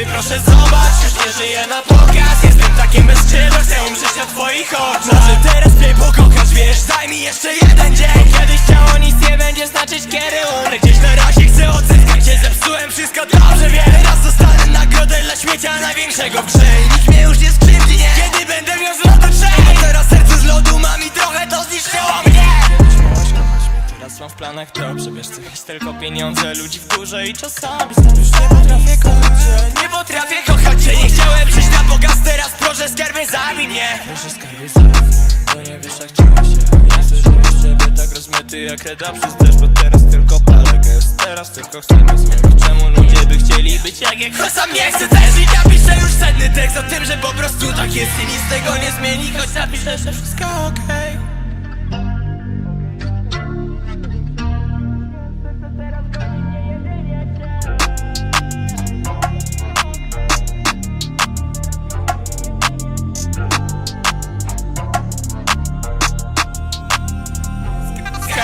Skarby proszę zobacz, już nie żyję na pokaz. Jestem takim bez chcę umrzeć na twoich oczach. Może teraz mnie pokochasz, wiesz, daj mi jeszcze jeden dzień. Kiedyś ciało nic nie będzie znaczyć, kiedy umrę. Gdzieś na razie chcę odzyskać cię, zepsułem wszystko dobrze. Wiem, raz dostanę nagrodę dla śmiecia największego. W Nikt mnie już nie skrzywdzi, nie. Kiedy będę miał z lodu trzej. Teraz serce z lodu mam i trochę to zniszczyło mnie Teraz mam w planach to przebierz coś tylko pieniądze Ludzi w górze i czasami już nie potrafię skarbie zabij mnie, bo nie wiesz jak czuję się Nie chcę żyć ciebie tak rozmyty jak reda przez deszcz Bo teraz tylko palę gest, teraz tylko chcę zmienić Czemu ludzie by chcieli być jak jak ja sam nie chcę też. I napiszę już senny tekst o tym, że po prostu tak jest I nic tego nie zmieni, choć napiszę, że wszystko okej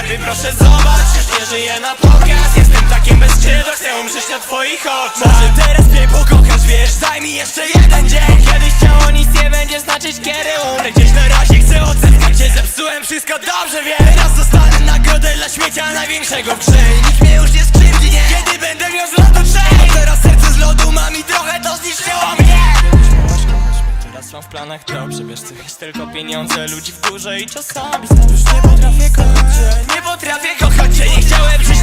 Skarby proszę zobacz, już nie żyję na pokaz Jestem takim bez skrzydła, chcę umrzeć na twoich oczach. Może teraz mnie pokochasz, wiesz, daj mi jeszcze jeden dzień. Kiedyś ciało nic nie będzie znaczyć, kiedy umrę. Gdzieś na razie chcę odzyskać cię, zepsułem wszystko dobrze, wiem. Teraz dostanę nagrodę dla śmiecia największego. W grze Nikt mnie już nie skrzywdzi, nie. Kiedy będę miał z lodu trzej Mam w planach to przebierz coś tylko pieniądze Ludzi w górze i czasami już nie potrafię kochać Nie potrafię kochać nie chciałem przyjść